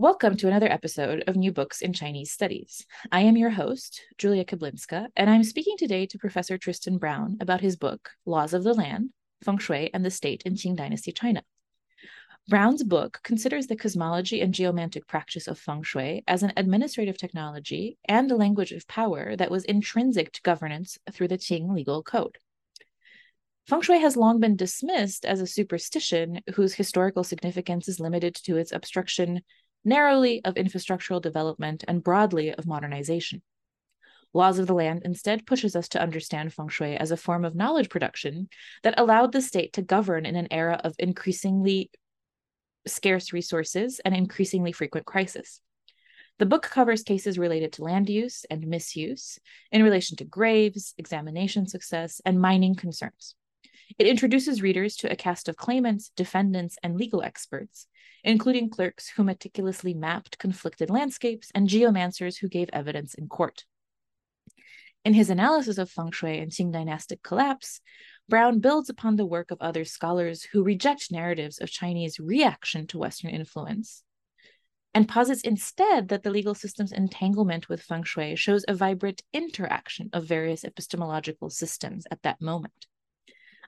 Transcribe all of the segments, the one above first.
Welcome to another episode of New Books in Chinese Studies. I am your host, Julia Keblinska, and I'm speaking today to Professor Tristan Brown about his book, Laws of the Land Feng Shui and the State in Qing Dynasty China. Brown's book considers the cosmology and geomantic practice of feng shui as an administrative technology and a language of power that was intrinsic to governance through the Qing legal code. Feng shui has long been dismissed as a superstition whose historical significance is limited to its obstruction narrowly of infrastructural development and broadly of modernization. Laws of the Land instead pushes us to understand feng shui as a form of knowledge production that allowed the state to govern in an era of increasingly scarce resources and increasingly frequent crisis. The book covers cases related to land use and misuse in relation to graves, examination success, and mining concerns. It introduces readers to a cast of claimants, defendants, and legal experts, including clerks who meticulously mapped conflicted landscapes and geomancers who gave evidence in court. In his analysis of feng shui and Qing dynastic collapse, Brown builds upon the work of other scholars who reject narratives of Chinese reaction to Western influence and posits instead that the legal system's entanglement with feng shui shows a vibrant interaction of various epistemological systems at that moment.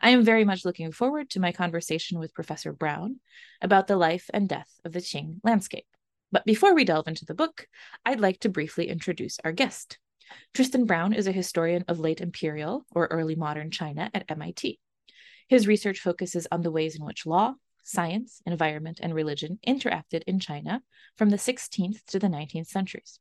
I am very much looking forward to my conversation with Professor Brown about the life and death of the Qing landscape. But before we delve into the book, I'd like to briefly introduce our guest. Tristan Brown is a historian of late imperial or early modern China at MIT. His research focuses on the ways in which law, science, environment, and religion interacted in China from the 16th to the 19th centuries.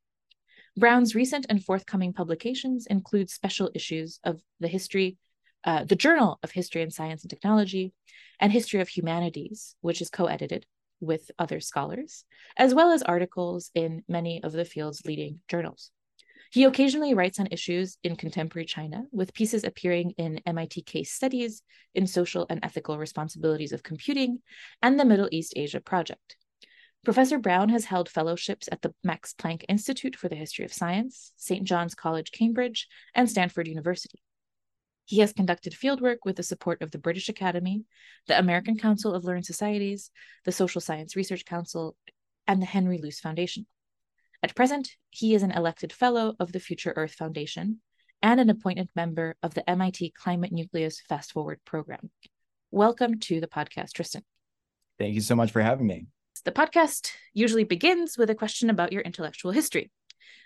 Brown's recent and forthcoming publications include special issues of the history uh, the Journal of History and Science and Technology, and History of Humanities, which is co edited with other scholars, as well as articles in many of the field's leading journals. He occasionally writes on issues in contemporary China, with pieces appearing in MIT Case Studies in Social and Ethical Responsibilities of Computing and the Middle East Asia Project. Professor Brown has held fellowships at the Max Planck Institute for the History of Science, St. John's College, Cambridge, and Stanford University. He has conducted fieldwork with the support of the British Academy, the American Council of Learned Societies, the Social Science Research Council, and the Henry Luce Foundation. At present, he is an elected fellow of the Future Earth Foundation and an appointed member of the MIT Climate Nucleus Fast Forward program. Welcome to the podcast, Tristan. Thank you so much for having me. The podcast usually begins with a question about your intellectual history.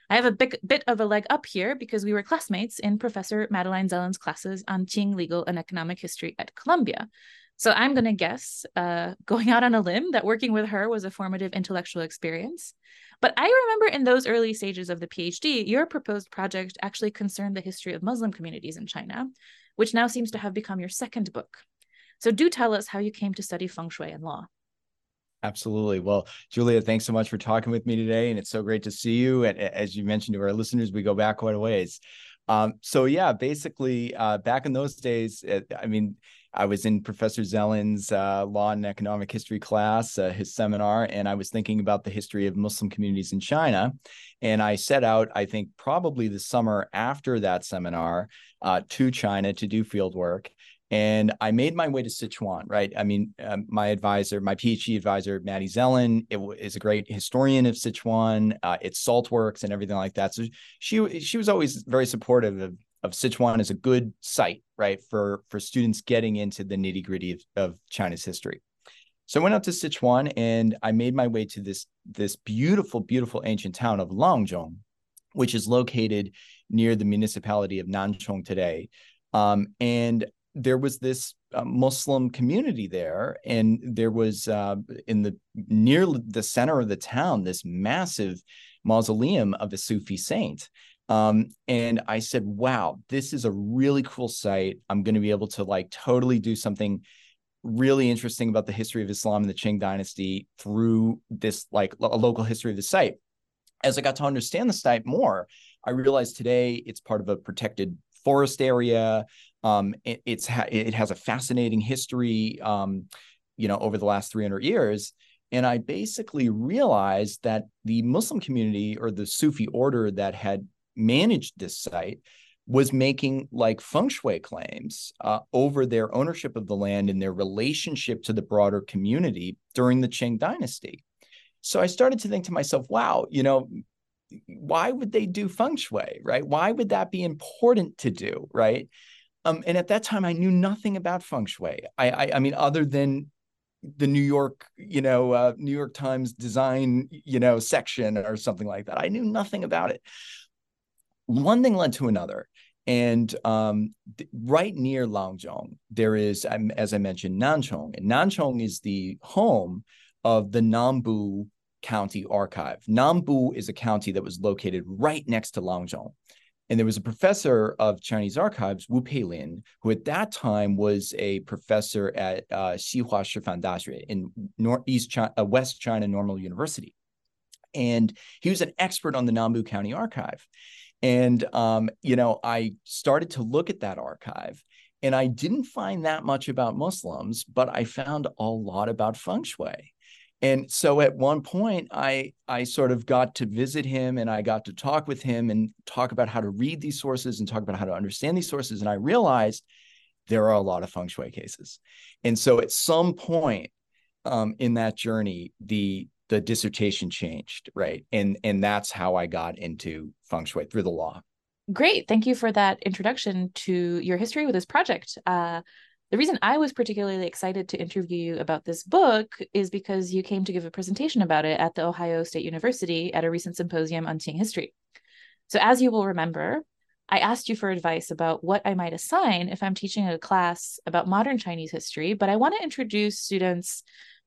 I have a big, bit of a leg up here because we were classmates in Professor Madeleine Zelin's classes on Qing legal and economic history at Columbia. So I'm going to guess, uh, going out on a limb, that working with her was a formative intellectual experience. But I remember in those early stages of the PhD, your proposed project actually concerned the history of Muslim communities in China, which now seems to have become your second book. So do tell us how you came to study feng shui and law. Absolutely. Well, Julia, thanks so much for talking with me today. And it's so great to see you. And as you mentioned to our listeners, we go back quite a ways. Um, so, yeah, basically, uh, back in those days, uh, I mean, I was in Professor Zelin's uh, law and economic history class, uh, his seminar, and I was thinking about the history of Muslim communities in China. And I set out, I think, probably the summer after that seminar uh, to China to do field work and I made my way to Sichuan. Right, I mean, um, my advisor, my PhD advisor, Maddie Zelin, w- is a great historian of Sichuan. Uh, it's salt works and everything like that. So she she was always very supportive of of Sichuan as a good site, right, for for students getting into the nitty gritty of, of China's history. So I went out to Sichuan and I made my way to this this beautiful, beautiful ancient town of Langzhong, which is located near the municipality of Nanchong today. Um, and there was this uh, Muslim community there, and there was uh, in the near the center of the town this massive mausoleum of a Sufi saint. Um, and I said, "Wow, this is a really cool site. I'm going to be able to like totally do something really interesting about the history of Islam and the Qing dynasty through this like a local history of the site. As I got to understand the site more, I realized today it's part of a protected forest area. Um, it, it's ha- it has a fascinating history, um, you know, over the last 300 years. And I basically realized that the Muslim community or the Sufi order that had managed this site was making like feng shui claims uh, over their ownership of the land and their relationship to the broader community during the Qing dynasty. So I started to think to myself, wow, you know, why would they do feng shui, right? Why would that be important to do, right? Um, and at that time, I knew nothing about feng shui. I, I, I mean, other than the New York, you know, uh, New York Times design, you know, section or something like that. I knew nothing about it. One thing led to another. And um, th- right near Langzhong, there is, um, as I mentioned, Nanchong. And Nanchong is the home of the Nanbu County Archive. Nanbu is a county that was located right next to Langzhong. And there was a professor of Chinese archives, Wu Peilin, who at that time was a professor at uh, Xihua Shifan Daxue in Northeast China, uh, West China Normal University. And he was an expert on the Nanbu County Archive. And, um, you know, I started to look at that archive and I didn't find that much about Muslims, but I found a lot about feng shui. And so at one point, I I sort of got to visit him and I got to talk with him and talk about how to read these sources and talk about how to understand these sources. And I realized there are a lot of feng shui cases. And so at some point um, in that journey, the the dissertation changed, right? And and that's how I got into feng shui through the law. Great, thank you for that introduction to your history with this project. Uh, the reason I was particularly excited to interview you about this book is because you came to give a presentation about it at the Ohio State University at a recent symposium on Qing history. So, as you will remember, I asked you for advice about what I might assign if I'm teaching a class about modern Chinese history, but I want to introduce students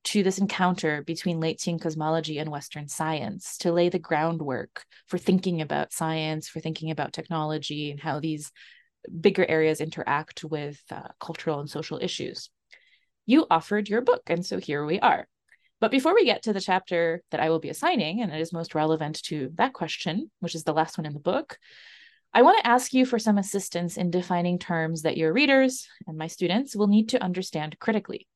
to this encounter between late Qing cosmology and Western science to lay the groundwork for thinking about science, for thinking about technology, and how these bigger areas interact with uh, cultural and social issues. You offered your book, and so here we are. But before we get to the chapter that I will be assigning, and it is most relevant to that question, which is the last one in the book, I want to ask you for some assistance in defining terms that your readers and my students will need to understand critically.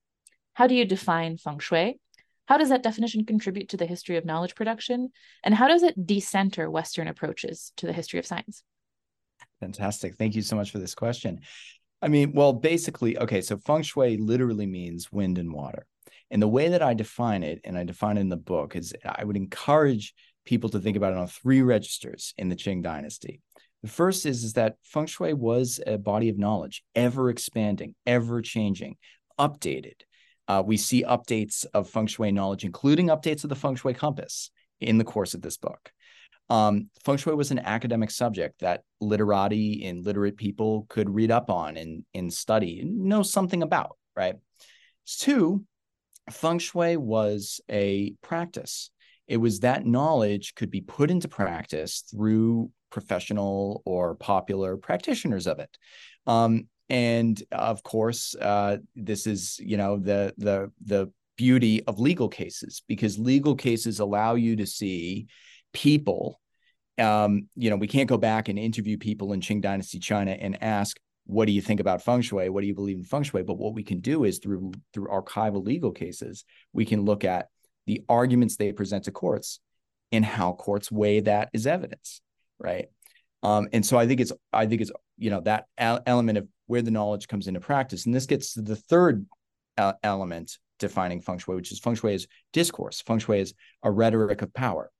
How do you define feng shui? How does that definition contribute to the history of knowledge production? And how does it decenter Western approaches to the history of science? Fantastic. Thank you so much for this question. I mean, well, basically, okay, so feng shui literally means wind and water. And the way that I define it, and I define it in the book, is I would encourage people to think about it on three registers in the Qing dynasty. The first is, is that feng shui was a body of knowledge, ever expanding, ever changing, updated. Uh, we see updates of feng shui knowledge, including updates of the feng shui compass in the course of this book. Um, feng shui was an academic subject that literati and literate people could read up on and, and study and know something about, right? Two, feng shui was a practice. It was that knowledge could be put into practice through professional or popular practitioners of it. Um, and of course, uh, this is you know the the the beauty of legal cases because legal cases allow you to see people um, you know, we can't go back and interview people in Qing Dynasty China and ask, what do you think about feng shui? What do you believe in feng shui? But what we can do is through through archival legal cases, we can look at the arguments they present to courts and how courts weigh that as evidence, right? Um, and so I think it's I think it's you know that element of where the knowledge comes into practice, and this gets to the third element defining feng shui, which is feng shui is discourse. Feng shui is a rhetoric of power.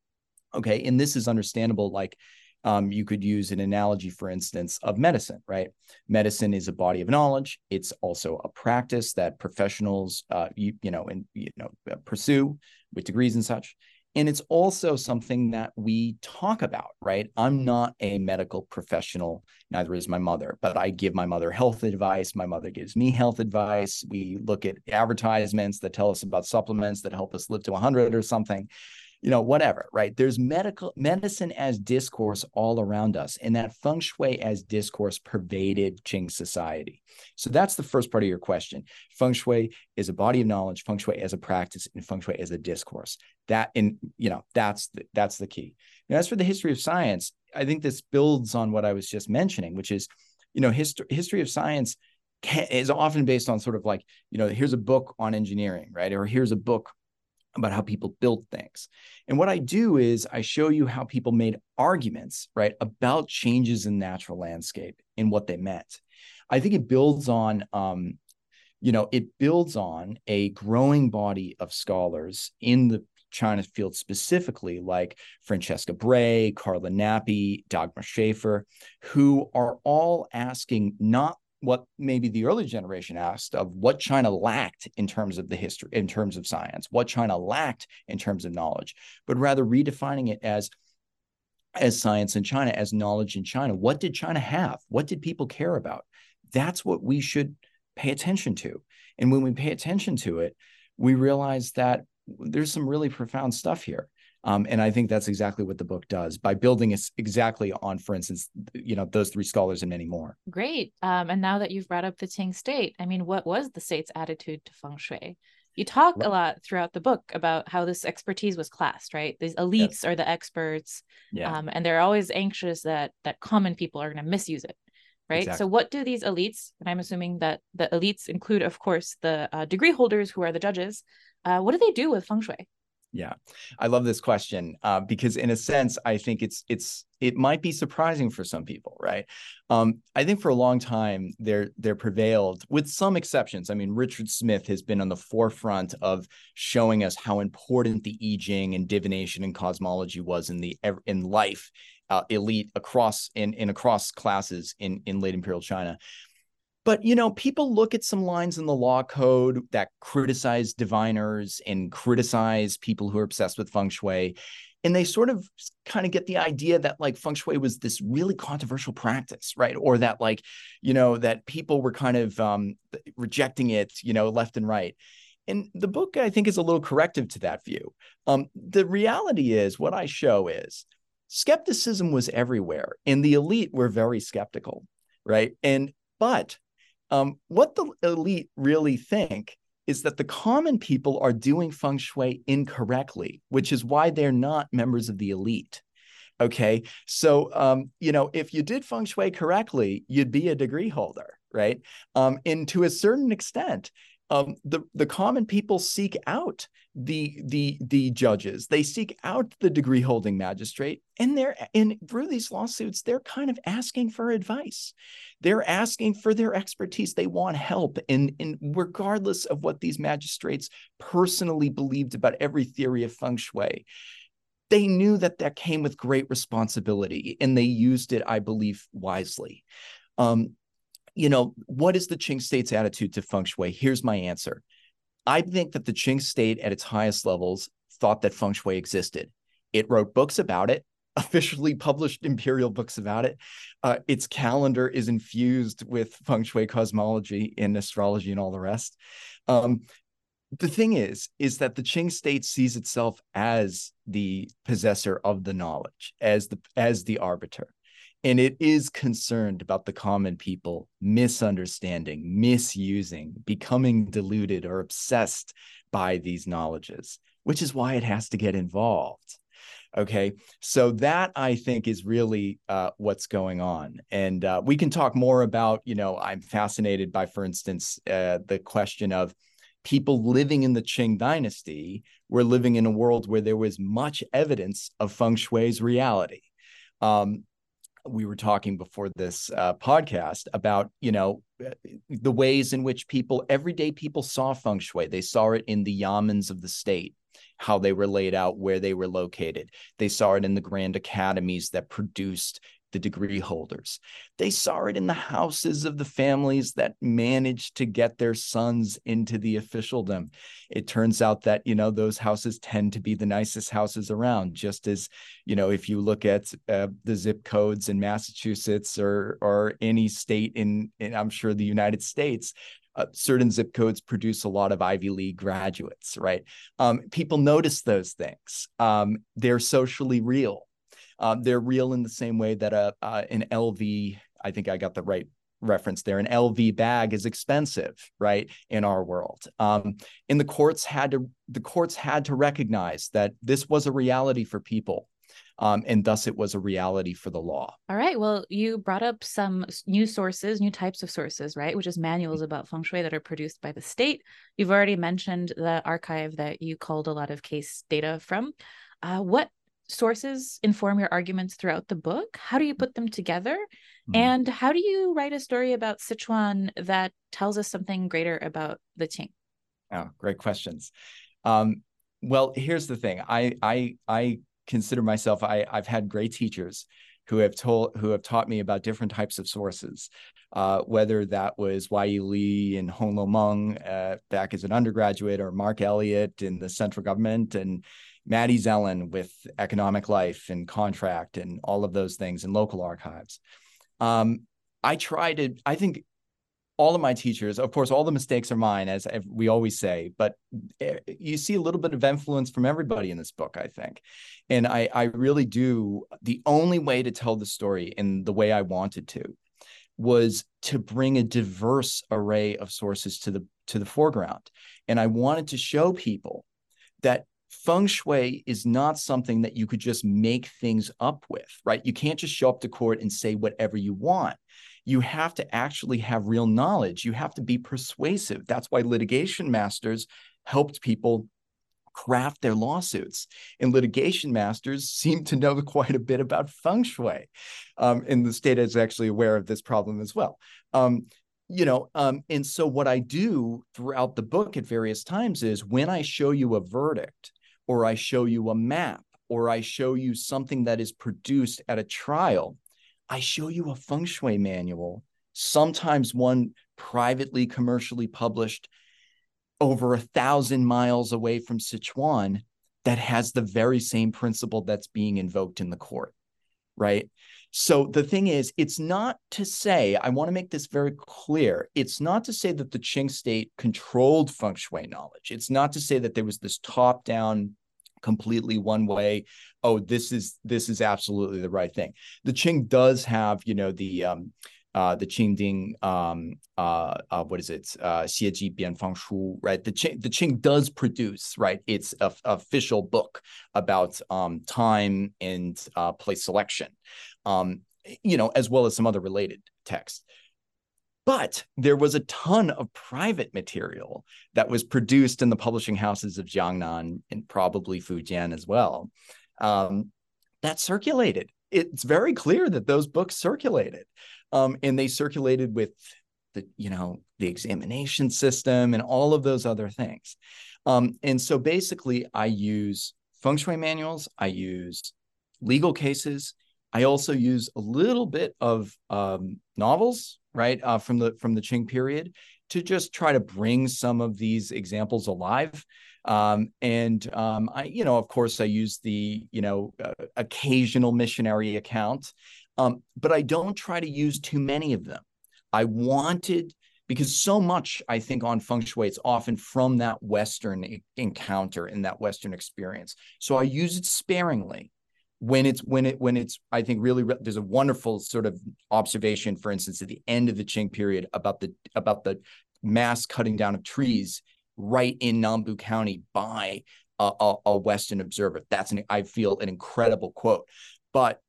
Okay. And this is understandable. Like um, you could use an analogy, for instance, of medicine, right? Medicine is a body of knowledge. It's also a practice that professionals, uh, you, you know, and you know, uh, pursue with degrees and such. And it's also something that we talk about, right? I'm not a medical professional, neither is my mother, but I give my mother health advice. My mother gives me health advice. We look at advertisements that tell us about supplements that help us live to 100 or something you know, whatever, right? There's medical medicine as discourse all around us, and that feng shui as discourse pervaded Qing society. So that's the first part of your question. Feng shui is a body of knowledge, feng shui as a practice, and feng shui as a discourse. That in you know, that's the, that's the key. And as for the history of science, I think this builds on what I was just mentioning, which is, you know, history history of science is often based on sort of like, you know, here's a book on engineering, right? Or here's a book about how people built things. And what I do is I show you how people made arguments, right, about changes in natural landscape and what they meant. I think it builds on, um, you know, it builds on a growing body of scholars in the China field specifically, like Francesca Bray, Carla Nappi, Dagmar Schaefer, who are all asking not what maybe the early generation asked of what China lacked in terms of the history, in terms of science, what China lacked in terms of knowledge, but rather redefining it as as science in China, as knowledge in China. What did China have? What did people care about? That's what we should pay attention to. And when we pay attention to it, we realize that there's some really profound stuff here. Um, and I think that's exactly what the book does by building it exactly on, for instance, you know, those three scholars and many more. Great. Um, and now that you've brought up the Qing state, I mean, what was the state's attitude to feng shui? You talk right. a lot throughout the book about how this expertise was classed, right? These elites yes. are the experts, yeah. um, and they're always anxious that that common people are going to misuse it, right? Exactly. So, what do these elites, and I'm assuming that the elites include, of course, the uh, degree holders who are the judges, uh, what do they do with feng shui? Yeah, I love this question uh, because, in a sense, I think it's it's it might be surprising for some people, right? Um, I think for a long time there there prevailed, with some exceptions. I mean, Richard Smith has been on the forefront of showing us how important the I Ching and divination and cosmology was in the in life, uh, elite across in in across classes in in late imperial China. But you know, people look at some lines in the law code that criticize diviners and criticize people who are obsessed with feng shui. And they sort of kind of get the idea that like feng shui was this really controversial practice, right? Or that like, you know, that people were kind of um, rejecting it, you know, left and right. And the book, I think, is a little corrective to that view. Um, the reality is, what I show is skepticism was everywhere, and the elite were very skeptical, right? And but um, what the elite really think is that the common people are doing feng shui incorrectly, which is why they're not members of the elite. Okay. So, um, you know, if you did feng shui correctly, you'd be a degree holder, right? Um, and to a certain extent, um, the the common people seek out the the the judges. They seek out the degree holding magistrate, and they're and through these lawsuits, they're kind of asking for advice. They're asking for their expertise. They want help, and and regardless of what these magistrates personally believed about every theory of feng shui, they knew that that came with great responsibility, and they used it, I believe, wisely. Um, you know, what is the Qing state's attitude to feng shui? Here's my answer. I think that the Qing state at its highest levels thought that feng shui existed. It wrote books about it, officially published imperial books about it. Uh, its calendar is infused with feng shui cosmology and astrology and all the rest. Um, the thing is, is that the Qing state sees itself as the possessor of the knowledge, as the as the arbiter and it is concerned about the common people misunderstanding, misusing, becoming deluded or obsessed by these knowledges, which is why it has to get involved. Okay, so that I think is really uh, what's going on, and uh, we can talk more about. You know, I'm fascinated by, for instance, uh, the question of people living in the Qing dynasty were living in a world where there was much evidence of feng shui's reality. Um, we were talking before this uh, podcast about you know the ways in which people everyday people saw feng shui. They saw it in the yamens of the state how they were laid out where they were located. They saw it in the grand academies that produced the degree holders. They saw it in the houses of the families that managed to get their sons into the officialdom. It turns out that, you know, those houses tend to be the nicest houses around, just as, you know, if you look at uh, the zip codes in Massachusetts or or any state in, in I'm sure the United States, uh, certain zip codes produce a lot of Ivy League graduates, right? Um, people notice those things. Um, they're socially real. Um, they're real in the same way that a uh, an LV, I think I got the right reference there. An LV bag is expensive, right? In our world, um, and the courts had to the courts had to recognize that this was a reality for people. Um, and thus it was a reality for the law. All right. Well, you brought up some new sources, new types of sources, right? Which is manuals about feng shui that are produced by the state. You've already mentioned the archive that you culled a lot of case data from. Uh, what sources inform your arguments throughout the book? How do you put them together? Mm-hmm. And how do you write a story about Sichuan that tells us something greater about the Qing? Oh, great questions. Um, well, here's the thing. I I I consider myself I I've had great teachers who have told who have taught me about different types of sources, uh, whether that was Wai Li and Hong Lou Meng uh, back as an undergraduate, or Mark Elliott in the central government, and Maddie Zelin with Economic Life and Contract and all of those things in local archives. Um, I try to, I think all of my teachers, of course, all the mistakes are mine, as we always say, but eh, you see a little bit of influence from everybody in this book, I think. And I, I really do. The only way to tell the story in the way I wanted to was to bring a diverse array of sources to the to the foreground. And I wanted to show people that feng shui is not something that you could just make things up with, right? You can't just show up to court and say whatever you want. You have to actually have real knowledge. You have to be persuasive. That's why litigation masters helped people craft their lawsuits. And litigation masters seem to know quite a bit about feng shui. Um, and the state is actually aware of this problem as well. Um, you know, um, and so what I do throughout the book at various times is when I show you a verdict, or I show you a map, or I show you something that is produced at a trial, I show you a feng shui manual, sometimes one privately commercially published over a thousand miles away from Sichuan that has the very same principle that's being invoked in the court, right? So the thing is, it's not to say, I want to make this very clear. It's not to say that the Qing state controlled feng shui knowledge. It's not to say that there was this top down completely one way oh this is this is absolutely the right thing the qing does have you know the um uh, the Qinding, um, uh, uh, what is it? Uh, Xieji Bianfang Shu, right? The Qing, the Qing does produce, right? It's a, official book about um, time and uh, place selection, um, you know, as well as some other related texts. But there was a ton of private material that was produced in the publishing houses of Jiangnan and probably Fujian as well um, that circulated. It's very clear that those books circulated. Um, and they circulated with the, you know, the examination system and all of those other things. Um, and so basically, I use feng shui manuals, I use legal cases, I also use a little bit of um, novels, right, uh, from the from the Qing period, to just try to bring some of these examples alive. Um, and um, I, you know, of course, I use the you know uh, occasional missionary account, um, but I don't try to use too many of them. I wanted because so much I think on feng shui it's often from that Western encounter and that Western experience. So I use it sparingly when it's when it when it's i think really there's a wonderful sort of observation for instance at the end of the qing period about the about the mass cutting down of trees right in nanbu county by a, a, a western observer that's an i feel an incredible quote but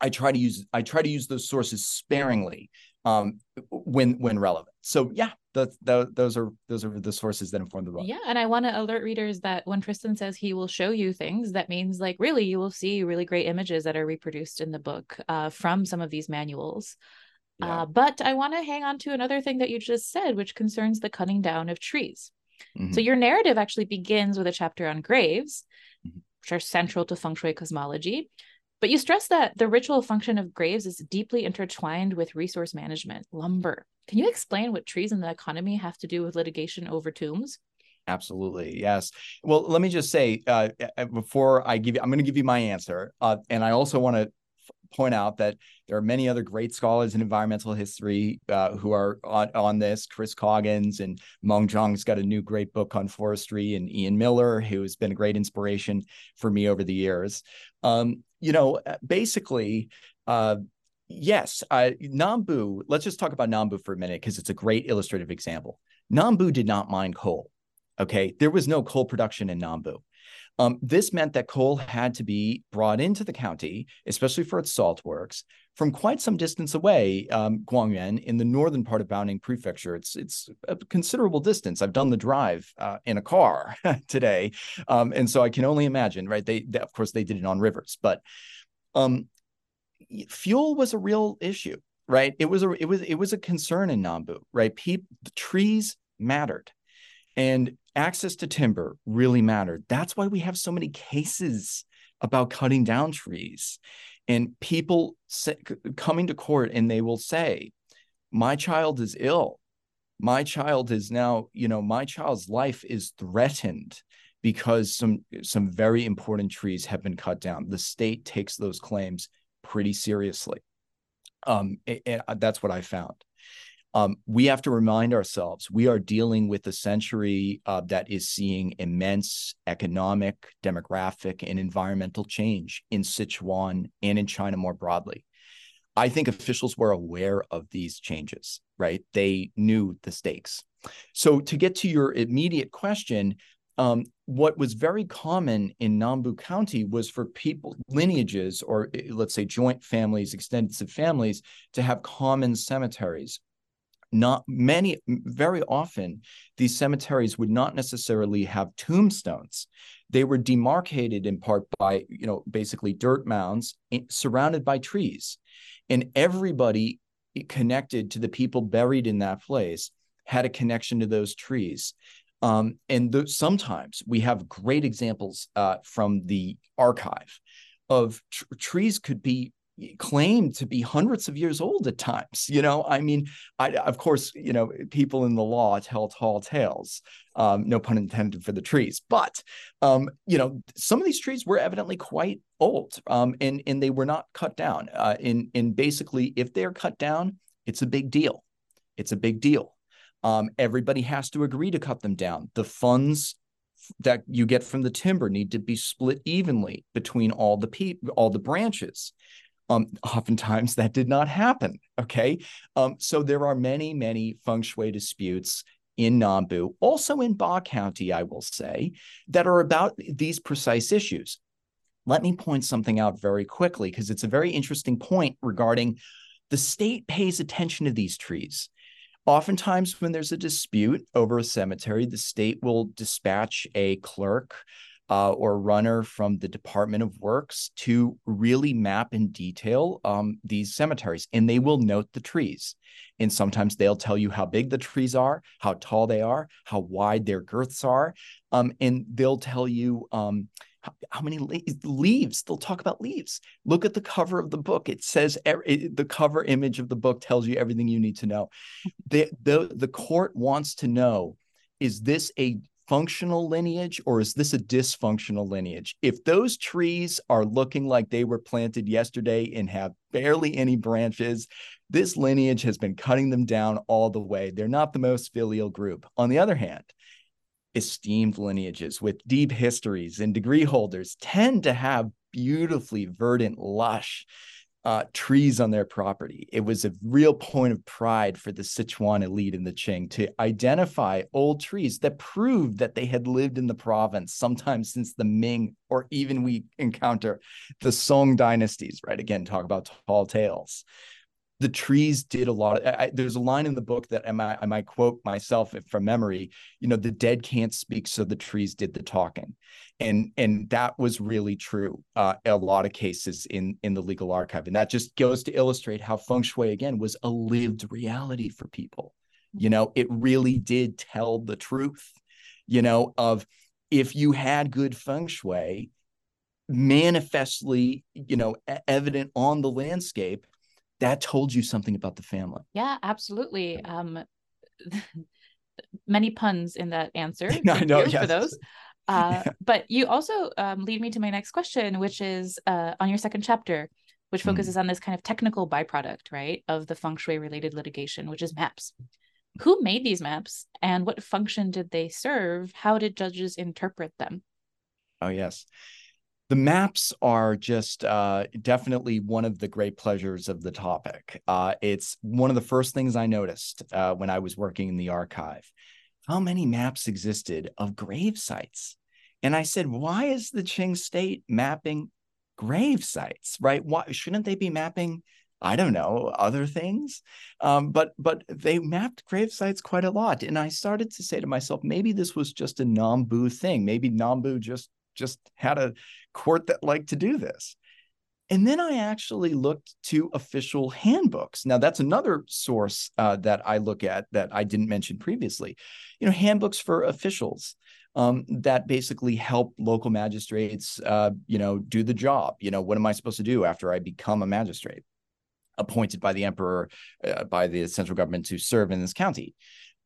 i try to use i try to use those sources sparingly um, when when relevant. So yeah, the, those are those are the sources that inform the book. Yeah, and I want to alert readers that when Tristan says he will show you things, that means like really you will see really great images that are reproduced in the book uh, from some of these manuals. Yeah. Uh, but I want to hang on to another thing that you just said, which concerns the cutting down of trees. Mm-hmm. So your narrative actually begins with a chapter on graves, mm-hmm. which are central to feng shui cosmology. But you stress that the ritual function of graves is deeply intertwined with resource management, lumber. Can you explain what trees in the economy have to do with litigation over tombs? Absolutely. Yes. Well, let me just say uh, uh before I give you, I'm going to give you my answer. Uh, and I also want to point out that there are many other great scholars in environmental history uh, who are on, on this. Chris Coggins and Meng Zhang's got a new great book on forestry, and Ian Miller, who has been a great inspiration for me over the years. Um, you know, basically, uh, yes, uh, Nanbu, let's just talk about Nanbu for a minute because it's a great illustrative example. Nanbu did not mine coal. Okay. There was no coal production in Nanbu. Um, this meant that coal had to be brought into the county, especially for its salt works, from quite some distance away, um, Guangyuan, in the northern part of Baoning Prefecture. It's it's a considerable distance. I've done the drive uh, in a car today, um, and so I can only imagine. Right? They, they, of course they did it on rivers, but um, fuel was a real issue. Right? It was a it was it was a concern in Nanbu. Right? The trees mattered. And access to timber really mattered. That's why we have so many cases about cutting down trees and people say, coming to court and they will say, My child is ill. My child is now, you know, my child's life is threatened because some some very important trees have been cut down. The state takes those claims pretty seriously. Um, and that's what I found um, we have to remind ourselves we are dealing with a century uh, that is seeing immense economic, demographic, and environmental change in Sichuan and in China more broadly. I think officials were aware of these changes, right? They knew the stakes. So, to get to your immediate question, um, what was very common in Nanbu County was for people, lineages, or eh, let's say joint families, extensive families, to have common cemeteries. Not many very often these cemeteries would not necessarily have tombstones. They were demarcated in part by you know basically dirt mounds surrounded by trees. And everybody connected to the people buried in that place had a connection to those trees um, and sometimes we have great examples uh, from the archive of tr- trees could be claimed to be hundreds of years old at times you know? I mean i of course you know people in the law tell tall tales um, no pun intended for the trees but um, you know some of these trees were evidently quite old um, and and they were not cut down. Uh, in in basically if they're cut down it's a big deal. It's a big deal um, everybody has to agree to cut them down the funds that you get from the timber need to be split evenly between all the pe- all the branches um, oftentimes that did not happen. Okay. Um, so there are many, many feng shui disputes in Nanbu, also in Ba County, I will say, that are about these precise issues. Let me point something out very quickly because it's a very interesting point regarding the state pays attention to these trees. Oftentimes, when there's a dispute over a cemetery, the state will dispatch a clerk uh, or runner from the Department of Works to really map in detail um, these cemeteries, and they will note the trees. And sometimes they'll tell you how big the trees are, how tall they are, how wide their girths are, um, and they'll tell you um, how, many leaves. They'll talk about leaves. Look at the cover of the book. It says it, the cover image of the book tells you everything you need to know. the, the The court wants to know: is this a functional lineage or is this a dysfunctional lineage? If those trees are looking like they were planted yesterday and have barely any branches, this lineage has been cutting them down all the way. They're not the most filial group. On the other hand, esteemed lineages with deep histories and degree holders tend to have beautifully verdant, lush, uh, trees on their property. It was a real point of pride for the Sichuan elite and the Qing to identify old trees that proved that they had lived in the province sometimes since the Ming, or even we encounter the Song dynasties, right? Again, talk about tall tales the trees did a lot. Of, I, there's a line in the book that I might, I might quote myself from memory. You know, the dead can't speak, so the trees did the talking, and and that was really true. Uh, a lot of cases in in the legal archive, and that just goes to illustrate how feng shui again was a lived reality for people. You know, it really did tell the truth. You know, of if you had good feng shui, manifestly, you know, evident on the landscape that told you something about the family. Yeah, absolutely. Um, many puns in that answer. I know yes. for those. Uh, yeah. But you also um, lead me to my next question, which is uh, on your second chapter. which hmm. focuses mm. on this kind of technical byproduct, right, of the feng shui related litigation, which is maps. Who made these maps and what function did they serve? How did judges interpret them? Oh, yes. The maps are just uh, definitely one of the great pleasures of the topic. Uh, it's one of the first things I noticed uh, when I was working in the archive. How many maps existed of grave sites? And I said, why is the Qing state mapping grave sites, right? Why shouldn't they be mapping? I don't know other things, um, but but they mapped grave sites quite a lot, and I started to say to myself, maybe this was just a Nanbu thing. Maybe Nanbu just just had a court that liked to do this. And then I actually looked to official handbooks. Now, that's another source uh, that I look at that I didn't mention previously. You know, handbooks for officials um, that basically help local magistrates, uh, you know, do the job. You know, what am I supposed to do after I become a magistrate, appointed by the emperor, uh, by the central government to serve in this county?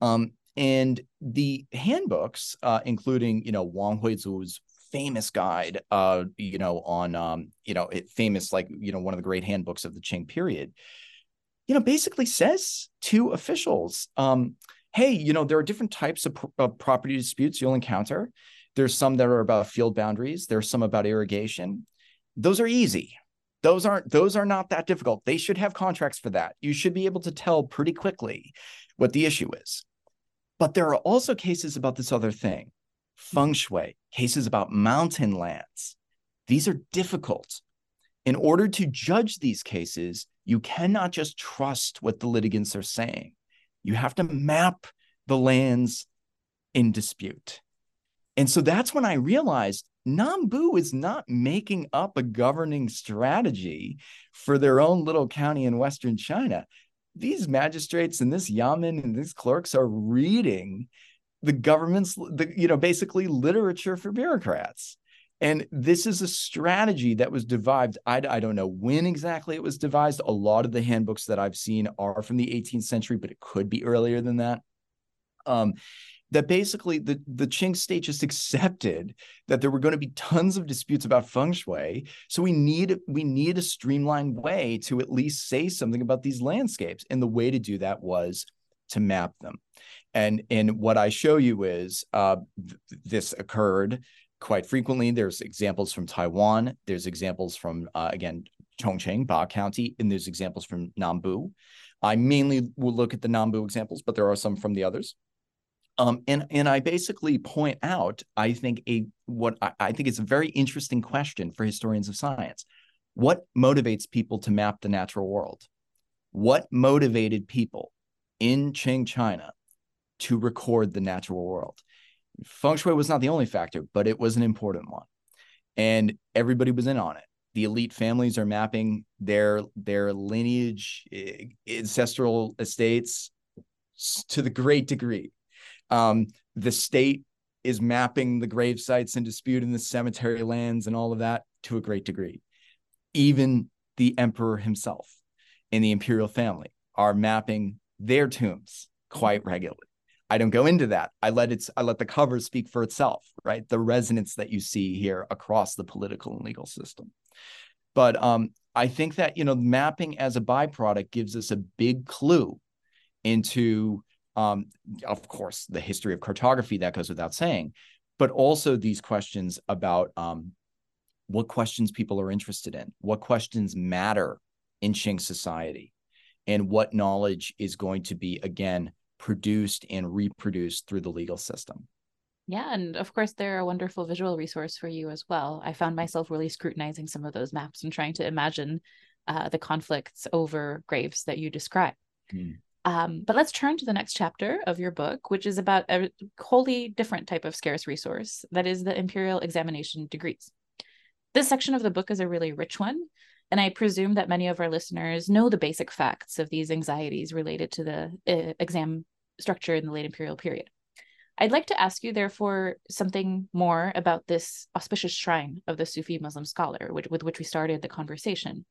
Um, and the handbooks, uh, including, you know, Wang Huizu's famous guide, uh, you know, on, um, you know, it famous like, you know, one of the great handbooks of the Qing period, you know, basically says to officials, um, hey, you know, there are different types of, of property disputes you'll encounter. There's some that are about field boundaries. There's some about irrigation. Those are easy. Those aren't those are not that difficult. They should have contracts for that. You should be able to tell pretty quickly what the issue is. But there are also cases about this other thing. Feng shui, cases about mountain lands. These are difficult. In order to judge these cases, you cannot just trust what the litigants are saying. You have to map the lands in dispute. And so that's when I realized Nanbu is not making up a governing strategy for their own little county in Western China. These magistrates and this yamen and these clerks are reading the government's, the, you know, basically literature for bureaucrats. And this is a strategy that was devised. I, I don't know when exactly it was devised. A lot of the handbooks that I've seen are from the 18th century, but it could be earlier than that. Um, that basically the, the Qing state just accepted that there were going to be tons of disputes about feng shui. So we need we need a streamlined way to at least say something about these landscapes. And the way to do that was to map them. And and what I show you is uh, th- this occurred quite frequently. There's examples from Taiwan. There's examples from, uh, again, Chongqing, Ba County, and there's examples from Nanbu. I mainly will look at the Nanbu examples, but there are some from the others. Um, and and I basically point out, I think a what I, I think is a very interesting question for historians of science. What motivates people to map the natural world? What motivated people in Qing China to record the natural world? feng shui was not the only factor, but it was an important one. And everybody was in on it. The elite families are mapping their their lineage, eh, ancestral estates to the great degree. Um, the state is mapping the grave sites in dispute in the cemetery lands and all of that to a great degree. Even the emperor himself and the imperial family are mapping their tombs quite regularly. I don't go into that. I let it I let the cover speak for itself, right? The resonance that you see here across the political and legal system. But um, I think that you know mapping as a byproduct gives us a big clue into, um, of course, the history of cartography that goes without saying, but also these questions about um, what questions people are interested in, what questions matter in Qing society, and what knowledge is going to be again produced and reproduced through the legal system. Yeah, and of course, they're a wonderful visual resource for you as well. I found myself really scrutinizing some of those maps and trying to imagine uh, the conflicts over graves that you describe. Mm. Um, but let's turn to the next chapter of your book, which is about a wholly different type of scarce resource that is the imperial examination degrees. This section of the book is a really rich one, and I presume that many of our listeners know the basic facts of these anxieties related to the uh, exam structure in the late imperial period. I'd like to ask you, therefore, something more about this auspicious shrine of the Sufi Muslim scholar, which, with which we started the conversation.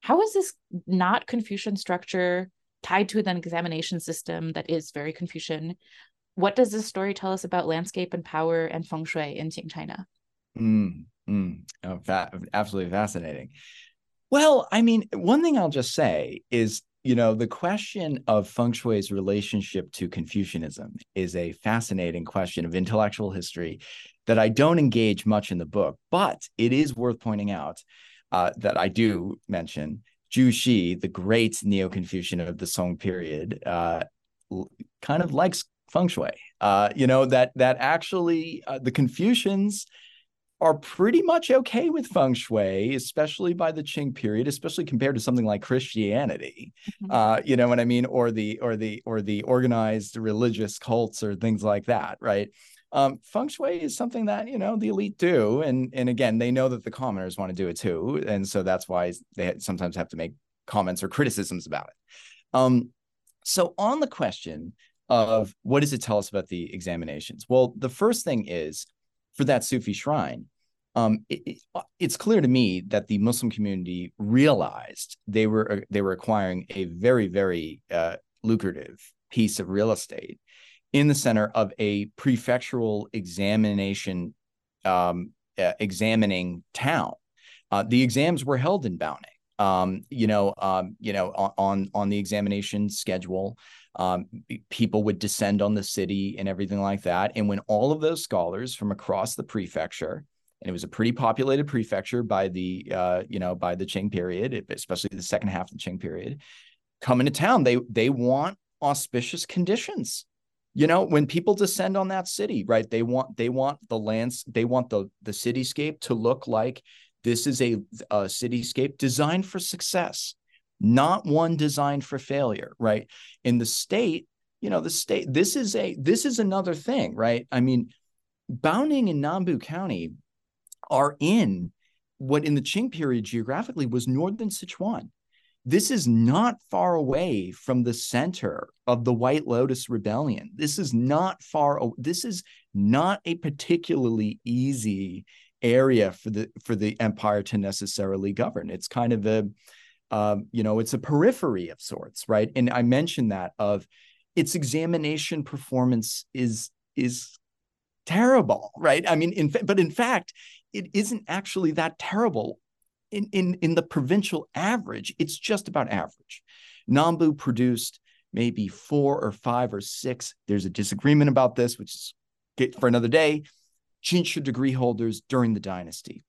How is this not Confucian structure tied to an examination system that is very Confucian? What does this story tell us about landscape and power and feng shui in Qing China? Mm, mm. Oh, fa- absolutely fascinating. Well, I mean, one thing I'll just say is, you know, the question of feng shui's relationship to Confucianism is a fascinating question of intellectual history that I don't engage much in the book, but it is worth pointing out uh, that I do mention Zhu Xi, the great Neo Confucian of the Song period, uh, kind of likes feng shui. Uh, you know that that actually uh, the Confucians are pretty much okay with feng shui, especially by the Qing period, especially compared to something like Christianity. Mm-hmm. Uh, you know what I mean, or the or the or the organized religious cults or things like that, right? Um, feng shui is something that you know the elite do, and and again, they know that the commoners want to do it too, and so that's why they sometimes have to make comments or criticisms about it. Um, so on the question of what does it tell us about the examinations? Well, the first thing is for that Sufi shrine, um, it, it, it's clear to me that the Muslim community realized they were uh, they were acquiring a very very uh, lucrative piece of real estate in the center of a prefectural examination um, uh, examining town. Uh, the exams were held in Baoning. Um, you know, um, you know, on on the examination schedule, um, people would descend on the city and everything like that. And when all of those scholars from across the prefecture and it was a pretty populated prefecture by the uh, you know by the Qing period, especially the second half of the Qing period. Come into town, they they want auspicious conditions. You know, when people descend on that city, right? They want they want the lands, they want the the cityscape to look like this is a, a cityscape designed for success, not one designed for failure, right? In the state, you know, the state. This is a this is another thing, right? I mean, Baoning in Nanbu County are in what in the Qing period geographically was northern Sichuan. This is not far away from the center of the White Lotus Rebellion. This is not far. This is not a particularly easy area for the for the empire to necessarily govern. It's kind of a, um, you know, it's a periphery of sorts, right? And I mentioned that of its examination performance is is terrible, right? I mean, in but in fact, it isn't actually that terrible in, in, in the provincial average. It's just about average. Nanbu produced maybe four or five or six. There's a disagreement about this, which is for another day. Jinshi degree holders during the dynasty.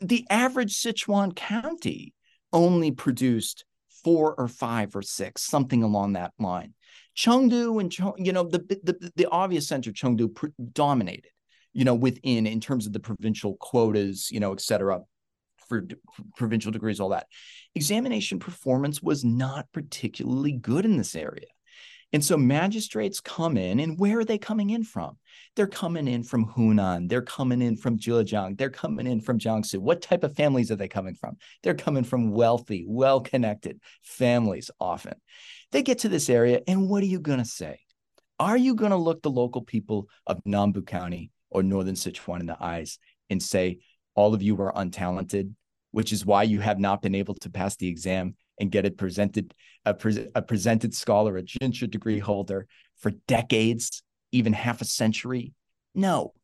The average Sichuan county only produced four or five or six, something along that line. Chengdu and you know the the, the obvious center Chengdu dominated you know, within in terms of the provincial quotas, you know, et cetera, for d- provincial degrees, all that. Examination performance was not particularly good in this area. And so magistrates come in, and where are they coming in from? They're coming in from Hunan. They're coming in from Zhejiang. They're coming in from Jiangsu. What type of families are they coming from? They're coming from wealthy, well connected families often. They get to this area, and what are you going to say? Are you going to look the local people of Nanbu County or Northern Sichuan in the eyes and say, all of you are untalented, which is why you have not been able to pass the exam and get it presented, a, pre- a presented scholar, a Jinshi degree holder for decades, even half a century. No,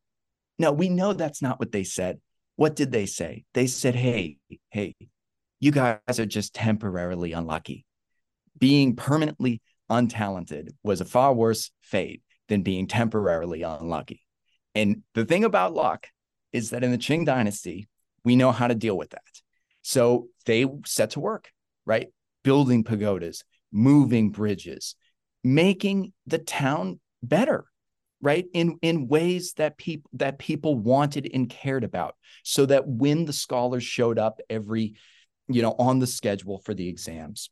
no, we know that's not what they said. What did they say? They said, hey, hey, you guys are just temporarily unlucky. Being permanently untalented was a far worse fate than being temporarily unlucky. And the thing about luck is that in the Qing dynasty, we know how to deal with that. So they set to work, right? Building pagodas, moving bridges, making the town better, right? In in ways that people that people wanted and cared about. So that when the scholars showed up every, you know, on the schedule for the exams,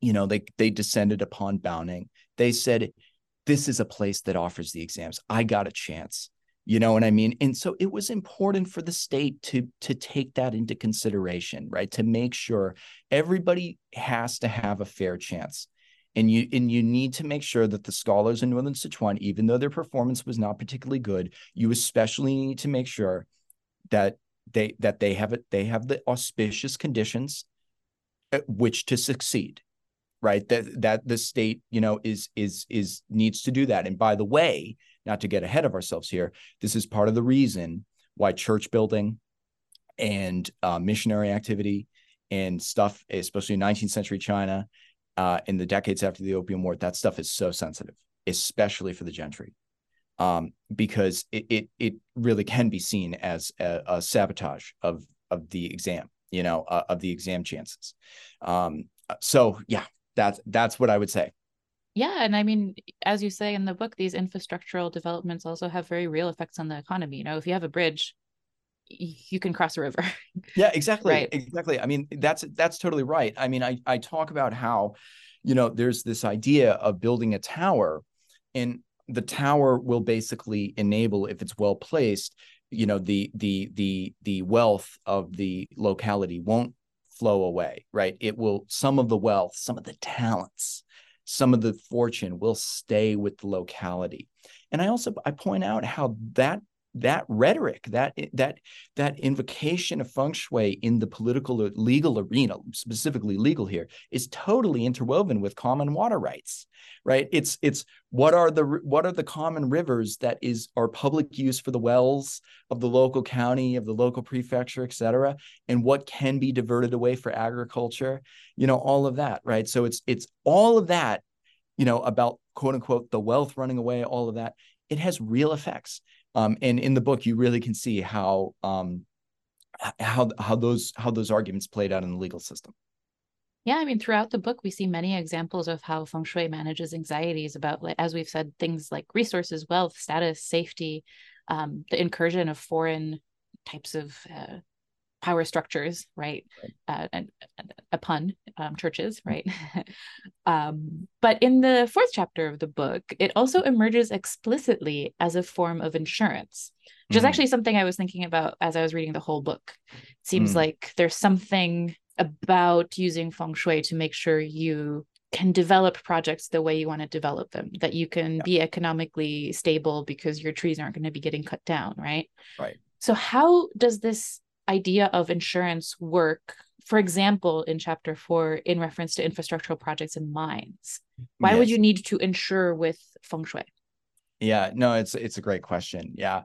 you know, they they descended upon Baoning. They said, this is a place that offers the exams. I got a chance. You know what I mean? And so it was important for the state to to take that into consideration, right? To make sure everybody has to have a fair chance. And you and you need to make sure that the scholars in Northern Sichuan, even though their performance was not particularly good, you especially need to make sure that they that they have it they have the auspicious conditions at which to succeed right that that the state you know is is is needs to do that and by the way not to get ahead of ourselves here this is part of the reason why church building and uh, missionary activity and stuff, especially in 19th century China, uh, in the decades after the Opium War, that stuff is so sensitive, especially for the gentry, um, because it, it, it really can be seen as a, a sabotage of of the exam, you know, uh, of the exam chances. Um, so yeah, that's that's what I would say. Yeah, and I mean, as you say in the book, these infrastructural developments also have very real effects on the economy. You know, if you have a bridge, you can cross a river. yeah, exactly. Right. Exactly. I mean, that's that's totally right. I mean, I I talk about how, you know, there's this idea of building a tower and the tower will basically enable if it's well placed, you know, the the the the wealth of the locality won't flow away, right? It will some of the wealth, some of the talents, some of the fortune will stay with the locality. And I also I point out how that that rhetoric, that eh, that that invocation of feng shui in the political or legal arena, specifically legal here, is totally interwoven with common water rights, right? It's it's what are the what are the common rivers that is are public use for the wells of the local county, of the local prefecture, et cetera, and what can be diverted away for agriculture, you know, all of that, right? So it's it's all of that, you know, about quote unquote the wealth running away, all of that. It has real effects um, and in the book, you really can see how um, how how those how those arguments played out in the legal system. Yeah, I mean, throughout the book, we see many examples of how feng shui manages anxieties about, as we've said, things like resources, wealth, status, safety, um, the incursion of foreign types of uh, power structures, right? right. Uh, and, and, a pun, um, churches, mm-hmm. right? um, but in the fourth chapter of the book, it also emerges explicitly as a form of insurance, which mm. is actually something I was thinking about as I was reading the whole book. It seems mm. like there's something about using feng shui to make sure you can develop projects the way you want to develop them that you can yeah. be economically stable because your trees aren't going to be getting cut down right right so how does this idea of insurance work for example in chapter 4 in reference to infrastructural projects and mines why yes. would you need to insure with feng shui? Yeah no it's it's a great question. Yeah.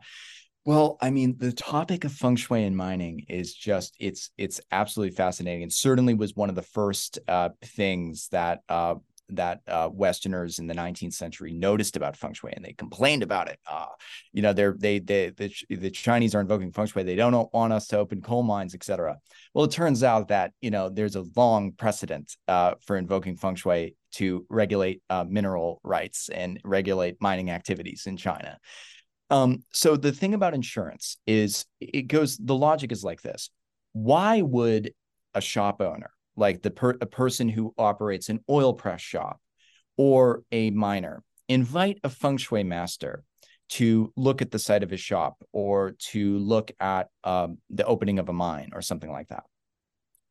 Well, I mean, the topic of feng shui and mining is just it's it's absolutely fascinating, and certainly was one of the first uh, things that uh, that uh, Westerners in the 19th century noticed about feng shui and they complained about it. Uh, you know, they're, they, they, the, the Chinese are invoking feng shui. They don't want us to open coal mines, etc. Well, it turns out that, you know, there's a long precedent uh, for invoking feng shui to regulate uh, mineral rights and regulate mining activities in China. Um, so the thing about insurance is it goes, the logic is like this. Why would a shop owner like the per, a person who operates an oil press shop or a miner invite a feng shui master to look at the site of his shop or to look at um, the opening of a mine or something like that.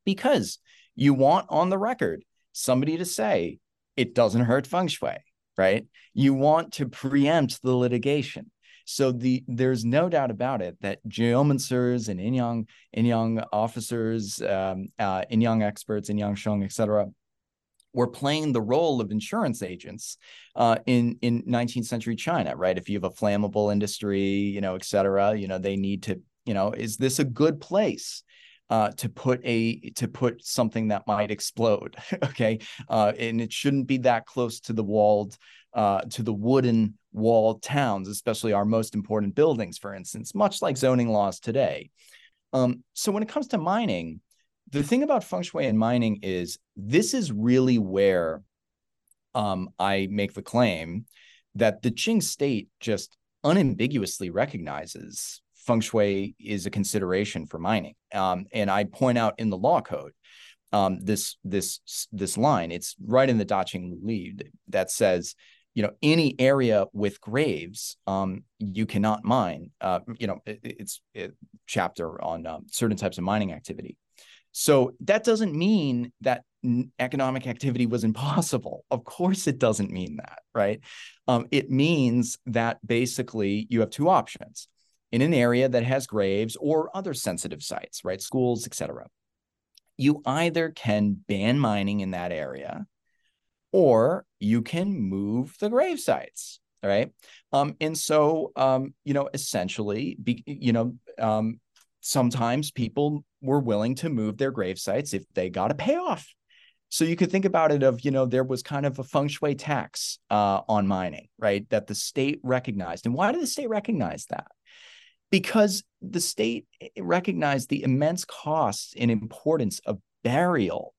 Because you want on the record somebody to say it doesn't hurt feng shui right? You want to preempt the litigation so the there's no doubt about it that geomancers and Yinyang Yinyang officers, um, uh, Yinyang experts, Yinyang Sheng, etc., were playing the role of insurance agents uh, in in 19th century China, right? If you have a flammable industry, you know, et cetera, you know, they need to, you know, is this a good place? Uh, to put a to put something that might explode okay uh, and it shouldn't be that close to the walled uh, to the wooden walled towns, especially our most important buildings, for instance, much like zoning laws today. Um, so when it comes to mining, the thing about feng shui and mining is this is really where um, I make the claim that the Qing state just unambiguously recognizes feng shui is a consideration for mining. Um, and I point out in the law code um, this this this line. It's right in the Daqing Li that says you know any area with graves um, you cannot mine uh, you know it, it's a chapter on um, certain types of mining activity. So that doesn't mean that economic activity was impossible. Of course it doesn't mean that right? Um, it means that basically you have two options in an area that has graves or other sensitive sites right? Schools etc you either can ban mining in that area or you can move the grave sites right um, and so um, you know essentially be, you know um, sometimes people were willing to move their grave sites if they got a payoff. So you could think about it of, you know, there was kind of a feng shui tax uh, on mining, right? That the state recognized. And why did the state recognize that? Because the state recognized the immense costs and importance of burial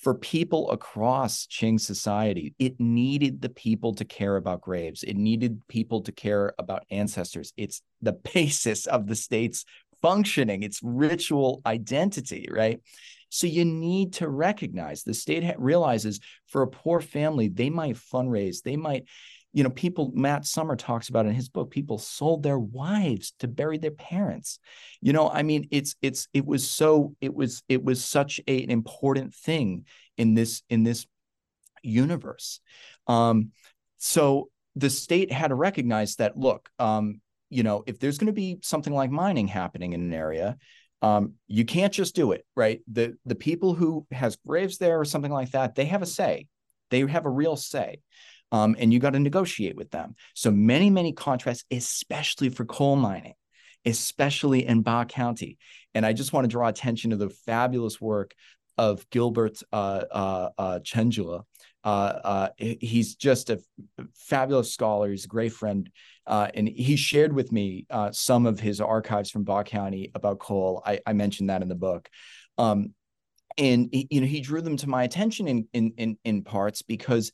for people across Qing society. It needed the people to care about graves. It needed people to care about ancestors. It's the basis of the state's functioning, its ritual identity, right? So you need to recognize the state realizes for a poor family, they might fundraise, they might, you know, people, Matt Sommer talks about in his book, people sold their wives to bury their parents. You know, I mean, it's, it's, it was so, it was, it was such a, an important thing in this, in this universe. Um, so the state had to recognize that, look, um, you know, if there's going to be something like mining happening in an area, um, you can't just do it, right? The the people who has graves there or something like that, they have a say. They have a real say. Um, and you got to negotiate with them. So many, many contracts, especially for coal mining, especially in Ba County. And I just want to draw attention to the fabulous work of Gilbert uh, uh, uh, Chenjua. Uh, uh, he's just a fabulous scholar. He's a great friend. Uh, and he shared with me some of his archives from Ba County about coal. I, I mentioned that in the book. Um, and you know, he drew them to my attention in, in, in, in parts because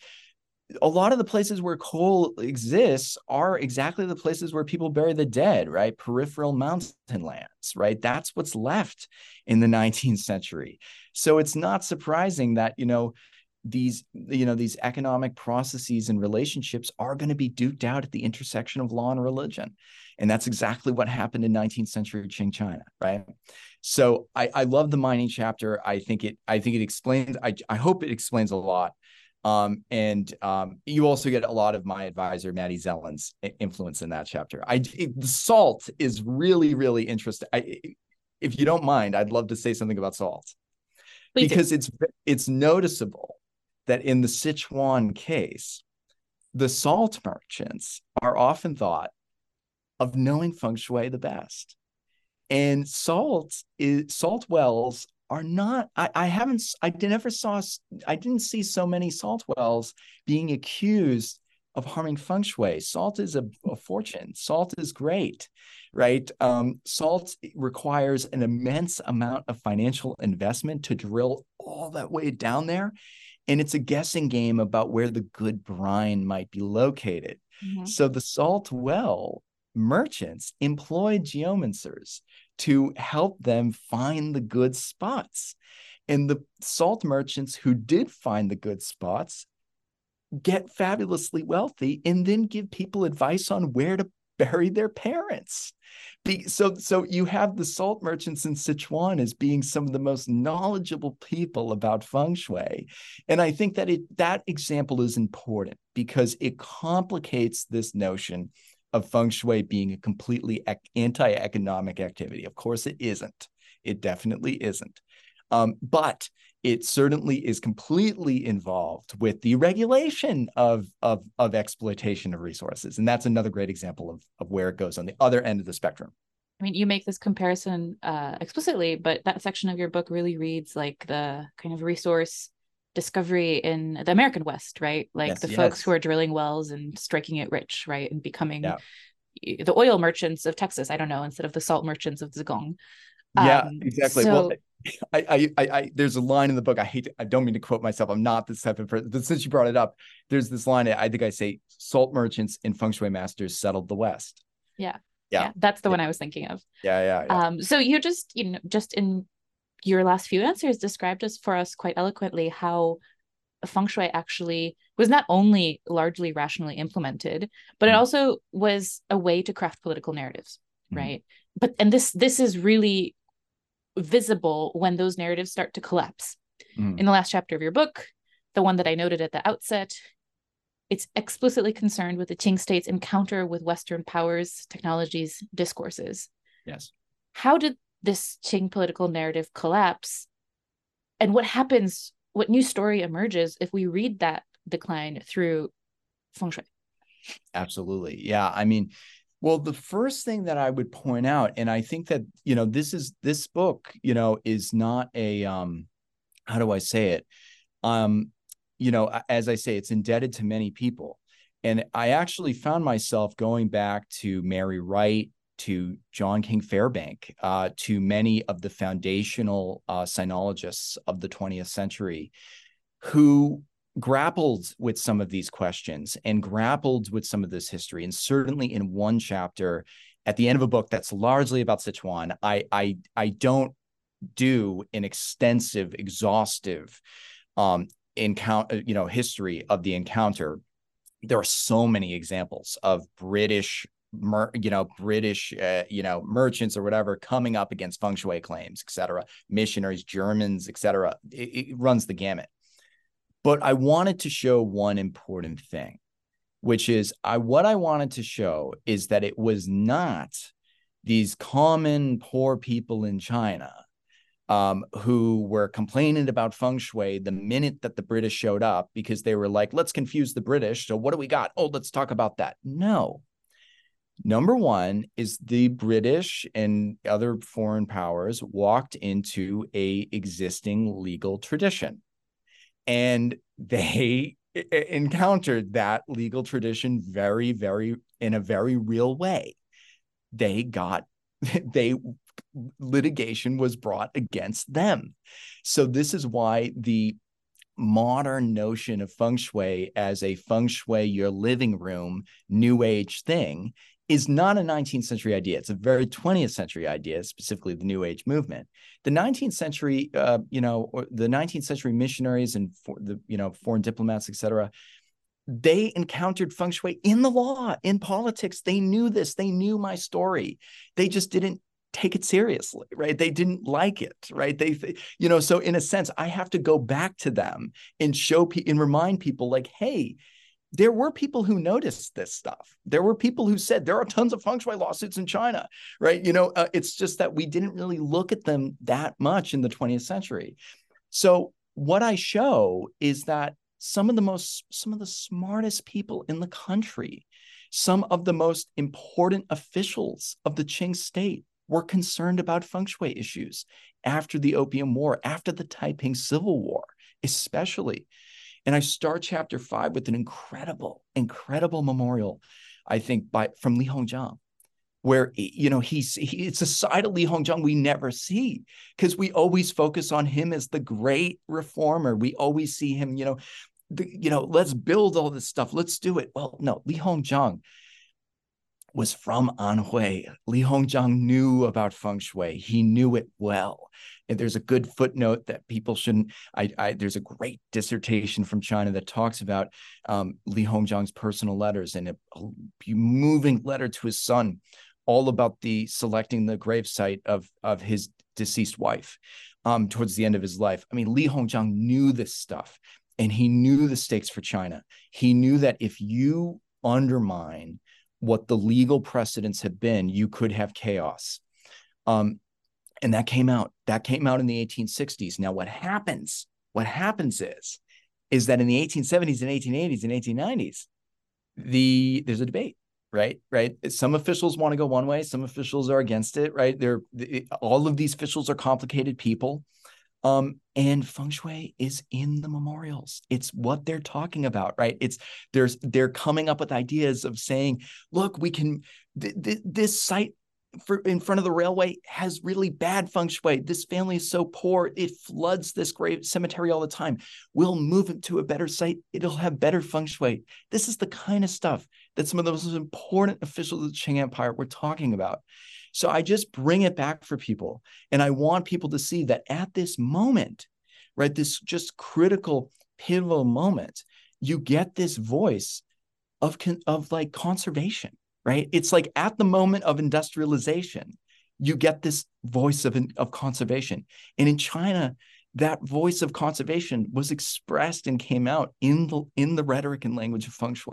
a lot of the places where coal exists are exactly the places where people bury the dead, right? Peripheral mountain lands, right? That's what's left in the 19th century. So it's not surprising that, you know, these you know these economic processes and relationships are going to be duked out at the intersection of law and religion and that's exactly what happened in 19th century qing china right so i i love the mining chapter i think it i think it explains i, I hope it explains a lot um, and um, you also get a lot of my advisor Maddie Zelin's influence in that chapter. I it, the salt is really really interesting. I, if you don't mind, I'd love to say something about salt Please because do. it's it's noticeable that in the Sichuan case, the salt merchants are often thought of knowing feng shui the best. And salt is salt wells are not I, I haven't I never saw I didn't see so many salt wells being accused of harming feng shui. Salt is a, a fortune. Salt is great, right? Um, salt requires an immense amount of financial investment to drill all that way down there and it's a guessing game about where the good brine might be located. Mm-hmm. So the salt well merchants employed geomancers to help them find the good spots. And the salt merchants who did find the good spots get fabulously wealthy and then give people advice on where to bury their parents. Be, so, so you have the salt merchants in Sichuan as being some of the most knowledgeable people about feng shui, and I think that it that example is important because it complicates this notion of feng shui being a completely anti-economic activity. Of course, it isn't. It definitely isn't. Um, but it certainly is completely involved with the regulation of, of, of exploitation of resources. And that's another great example of, of where it goes on the other end of the spectrum. I mean, you make this comparison uh, explicitly, but that section of your book really reads like the kind of resource discovery in the American West, right? Like yes, the yes. folks who are drilling wells and striking it rich, right? And becoming yeah. the oil merchants of Texas, I don't know, instead of the salt merchants of Zigong. Yeah, um, exactly. So, well, I, I, I, there's a line in the book. I hate. To, I don't mean to quote myself. I'm not this type of person. But since you brought it up, there's this line. I think I say, "Salt merchants and feng shui masters settled the West." Yeah, yeah, yeah that's the yeah. one I was thinking of. Yeah, yeah, yeah. Um, so you just, you know, just in your last few answers, described us for us quite eloquently how feng shui actually was not only largely rationally implemented, but mm-hmm. it also was a way to craft political narratives, mm-hmm. right? But and this this is really visible when those narratives start to collapse. Mm. In the last chapter of your book, the one that I noted at the outset, it's explicitly concerned with the Qing state's encounter with Western powers, technologies, discourses. Yes. How did this Qing political narrative collapse? And what happens, what new story emerges if we read that decline through feng shui? Absolutely. Yeah. I mean, Well, the first thing that I would point out, and I think that you know, this is this book, you know, is not a um, how do I say it? Um, you know, as I say, it's indebted to many people. And I actually found myself going back to Mary Wright, to John King Fairbank, uh, to many of the foundational uh, sinologists of the 20th century who grappled with some of these questions and grappled with some of this history. And certainly in one chapter at the end of a book that's largely about Sichuan, I I I don't do an extensive, exhaustive um encounter, you know, history of the encounter. There are so many examples of British mer, you know british uh, you know merchants or whatever coming up against feng shui claims etc missionaries germans etc it, it runs the gamut but I wanted to show one important thing, which is I what I wanted to show is that it was not these common poor people in China um, who were complaining about feng shui the minute that the British showed up because they were like, let's confuse the British. So, what do we got? Oh, let's talk about that. No. Number one is the British and other foreign powers walked into a existing legal tradition. And they encountered that legal tradition very very in a very real way. They got they litigation was brought against them. So this is why the modern notion of feng shui as a feng shui your living room new age thing is not a 19th century idea. It's a very 20th century idea, specifically the New Age movement. The 19th century, uh, you know, the 19th century missionaries and for the you know foreign diplomats, etc. They encountered feng shui in the law, in politics. They knew this. They knew my story. They just didn't take it seriously, right? They didn't like it, right? They, you know, so in a sense, I have to go back to them and show and remind people, like, hey, there were people who noticed this stuff. There were people who said there are tons of feng shui lawsuits in China, right? You know, uh, it's just that we didn't really look at them that much in the 20th century. So what I show is that some of the most some of the smartest people in the country, some of the most important officials of the Qing state were concerned about feng shui issues after the Opium War, after the Taiping Civil War, especially. And I start chapter five with an incredible, incredible memorial, I think, by from Li Hongzhang, where you know he's he, it's a side of Li Hongzhang we never see because we always focus on him as the great reformer. We always see him, you know, the, you know, let's build all this stuff, let's do it. Well, no, Li Hongzhang was from Anhui. Li Hongzhang knew about feng shui. He knew it well. And there's a good footnote that people shouldn't. I, I there's a great dissertation from China that talks about um, Li Hongzhang's personal letters and a, a moving letter to his son, all about the selecting the grave site of of his deceased wife um, towards the end of his life. I mean, Li Hongzhang knew this stuff, and he knew the stakes for China. He knew that if you undermine what the legal precedents have been, you could have chaos. Um, and that came out. That came out in the 1860s. Now, what happens? What happens is, is that in the 1870s and 1880s and 1890s, the there's a debate, right? Right. Some officials want to go one way, some officials are against it, right? They're all of these officials are complicated people. Um, and feng shui is in the memorials. It's what they're talking about, right? It's there's they're coming up with ideas of saying, look, we can th- th- this site for, in front of the railway has really bad feng shui. This family is so poor, it floods this grave cemetery all the time. We'll move it to a better site. It'll have better feng shui. This is the kind of stuff that some of the most important officials of the Qing Empire were talking about. So I just bring it back for people. And I want people to see that at this moment, right, this just critical, pivotal moment, you get this voice of, of like conservation, right? It's like at the moment of industrialization, you get this voice of, of conservation. And in China, that voice of conservation was expressed and came out in the in the rhetoric and language of feng shui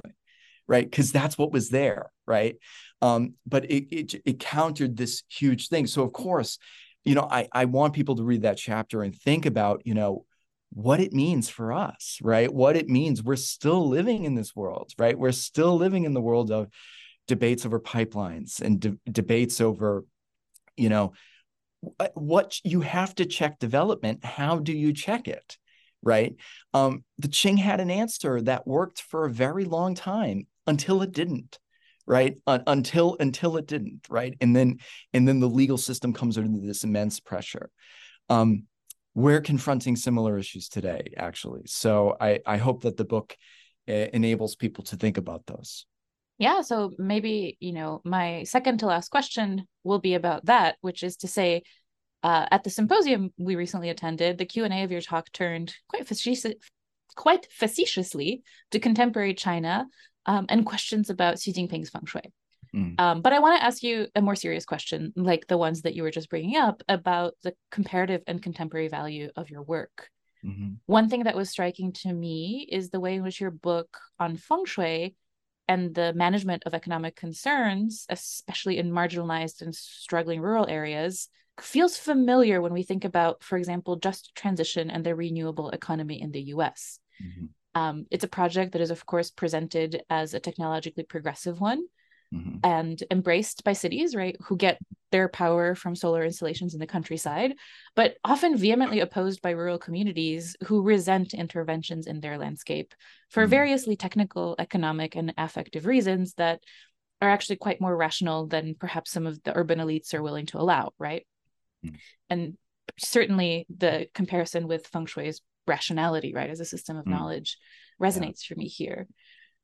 right? Because that's what was there, right? Um, but it, it it countered this huge thing. So of course, you know, I I want people to read that chapter and think about, you know, what it means for us, right? What it means. We're still living in this world, right? We're still living in the world of debates over pipelines and de- debates over, you know, what you have to check development. How do you check it? Right. Um, the Qing had an answer that worked for a very long time until it didn't right? Uh, until until it didn't right? And then and then the legal system comes under this immense pressure. Um, we're confronting similar issues today actually. So i i hope that the book uh, enables people to think about those. Yeah so maybe you know my second to last question will be about that which is to say uh, at the symposium we recently attended the q&a of your talk turned quite facetious, quite facetiously to contemporary china um, and questions about xi jinping's feng shui Mm. Um, but I want to ask you a more serious question, like the ones that you were just bringing up about the comparative and contemporary value of your work. Mm-hmm. One thing that was striking to me is the way in which your book on feng shui and the management of economic concerns, especially in marginalized and struggling rural areas, feels familiar when we think about, for example, just transition and the renewable economy in the US. Mm-hmm. Um, it's a project that is, of course, presented as a technologically progressive one, mm-hmm. and embraced by cities, right, who get their power from solar installations in the countryside, but often vehemently opposed by rural communities who resent interventions in their landscape for mm-hmm. variously technical, economic, and affective reasons that are actually quite more rational than perhaps some of the urban elites are willing to allow, right? Mm-hmm. And certainly the comparison with feng shui's rationality, right, as a system of mm. knowledge resonates yeah. for me here.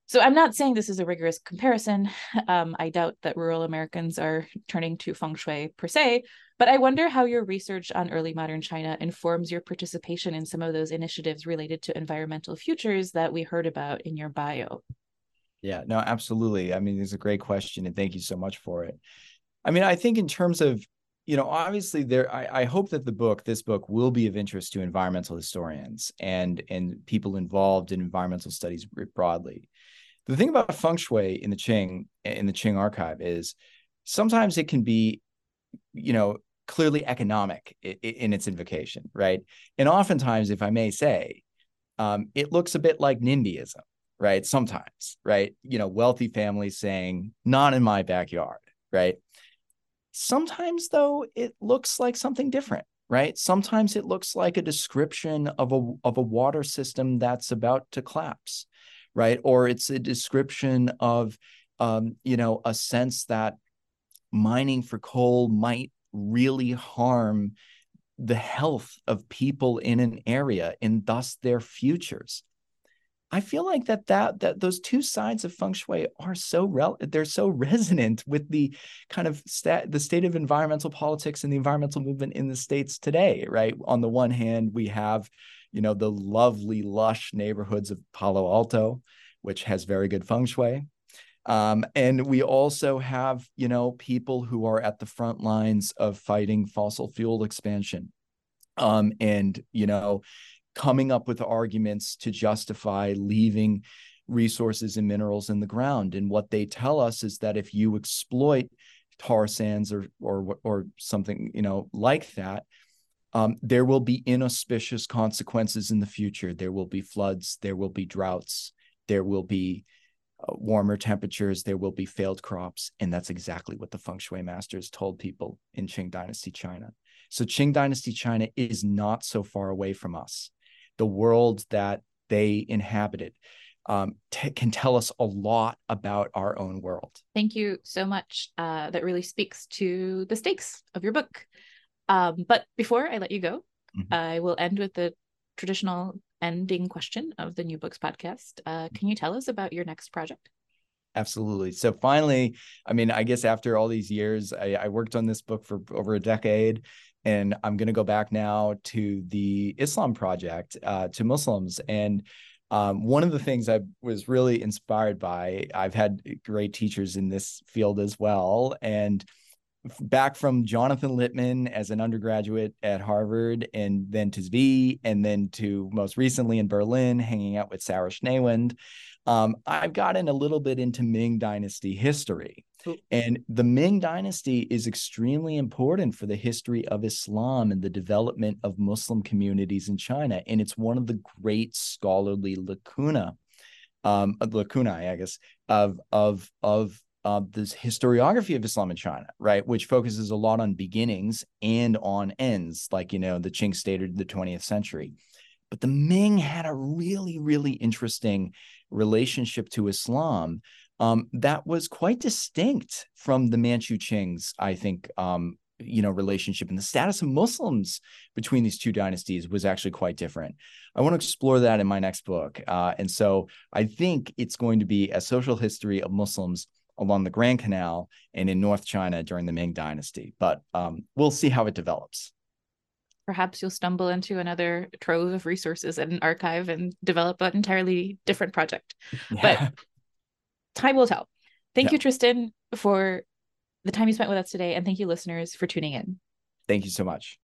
So I'm not saying this is a rigorous comparison. Um, I doubt that rural Americans are turning to feng shui per se, but I wonder how your research on early modern China informs your participation in some of those initiatives related to environmental futures that we heard about in your bio. Yeah, no, absolutely. I mean, it's a great question, and thank you so much for it. I mean, I think in terms of you know obviously there I, I, hope that the book this book will be of interest to environmental historians and and people involved in environmental studies broadly the thing about feng shui in the Qing in the Qing archive is sometimes it can be, you know, clearly economic in, its invocation, right? And oftentimes, if I may say, um, it looks a bit like NIMBYism, right? Sometimes, right? You know, wealthy families saying, "Not in my backyard," right? Sometimes, though, it looks like something different, right? Sometimes it looks like a description of a of a water system that's about to collapse right? Or it's a description of, um, you know, a sense that mining for coal might really harm the health of people in an area and thus their futures. I feel like that that that those two sides of feng shui are so rel- they're so resonant with the kind of stat the state of environmental politics and the environmental movement in the states today, right? On the one hand, we have you know, the lovely, lush neighborhoods of Palo Alto, which has very good feng shui. Um, and we also have, you know, people who are at the front lines of fighting fossil fuel expansion. Um, and, you know, coming up with arguments to justify leaving resources and minerals in the ground. And what they tell us is that if you exploit tar sands or or or something, you know, like that, um, there will be inauspicious consequences in the future. There will be floods, there will be droughts, there will be uh, warmer temperatures, there will be failed crops. And that's exactly what the feng shui masters told people in Qing Dynasty China. So, Qing Dynasty China is not so far away from us. The world that they inhabited um, t- can tell us a lot about our own world. Thank you so much. Uh, that really speaks to the stakes of your book. Um, but before I let you go, mm-hmm. I will end with the traditional ending question of the New Books podcast. Uh, can you tell us about your next project? Absolutely. So finally, I mean, I guess after all these years, I, I worked on this book for over a decade, and I'm going to go back now to the Islam Project, uh, to Muslims. And um, one of the things I was really inspired by, I've had great teachers in this field as well, and back from Jonathan Lipman as an undergraduate at Harvard, and then to Zvi, and then to most recently in Berlin, hanging out with Sarah Schneewind. Um, I've gotten a little bit into Ming Dynasty history. And the Ming Dynasty is extremely important for the history of Islam and the development of Muslim communities in China. And it's one of the great scholarly lacuna, um, lacunae, I guess, of of of uh, this historiography of Islam in China, right, which focuses a lot on beginnings and on ends, like you know the Qing state of the 20th century. But the Ming had a really, really interesting relationship to Islam um, that was quite distinct from the Manchu Qings, I think, um, you know, relationship. And the status of Muslims between these two dynasties was actually quite different. I want to explore that in my next book. Uh, and so I think it's going to be a social history of Muslims along the Grand Canal and in North China during the Ming Dynasty. But um, we'll see how it develops. Perhaps you'll stumble into another trove of resources and an archive and develop an entirely different project. Yeah. But time will tell. Thank yeah. you, Tristan, for the time you spent with us today. And thank you, listeners, for tuning in. Thank you so much.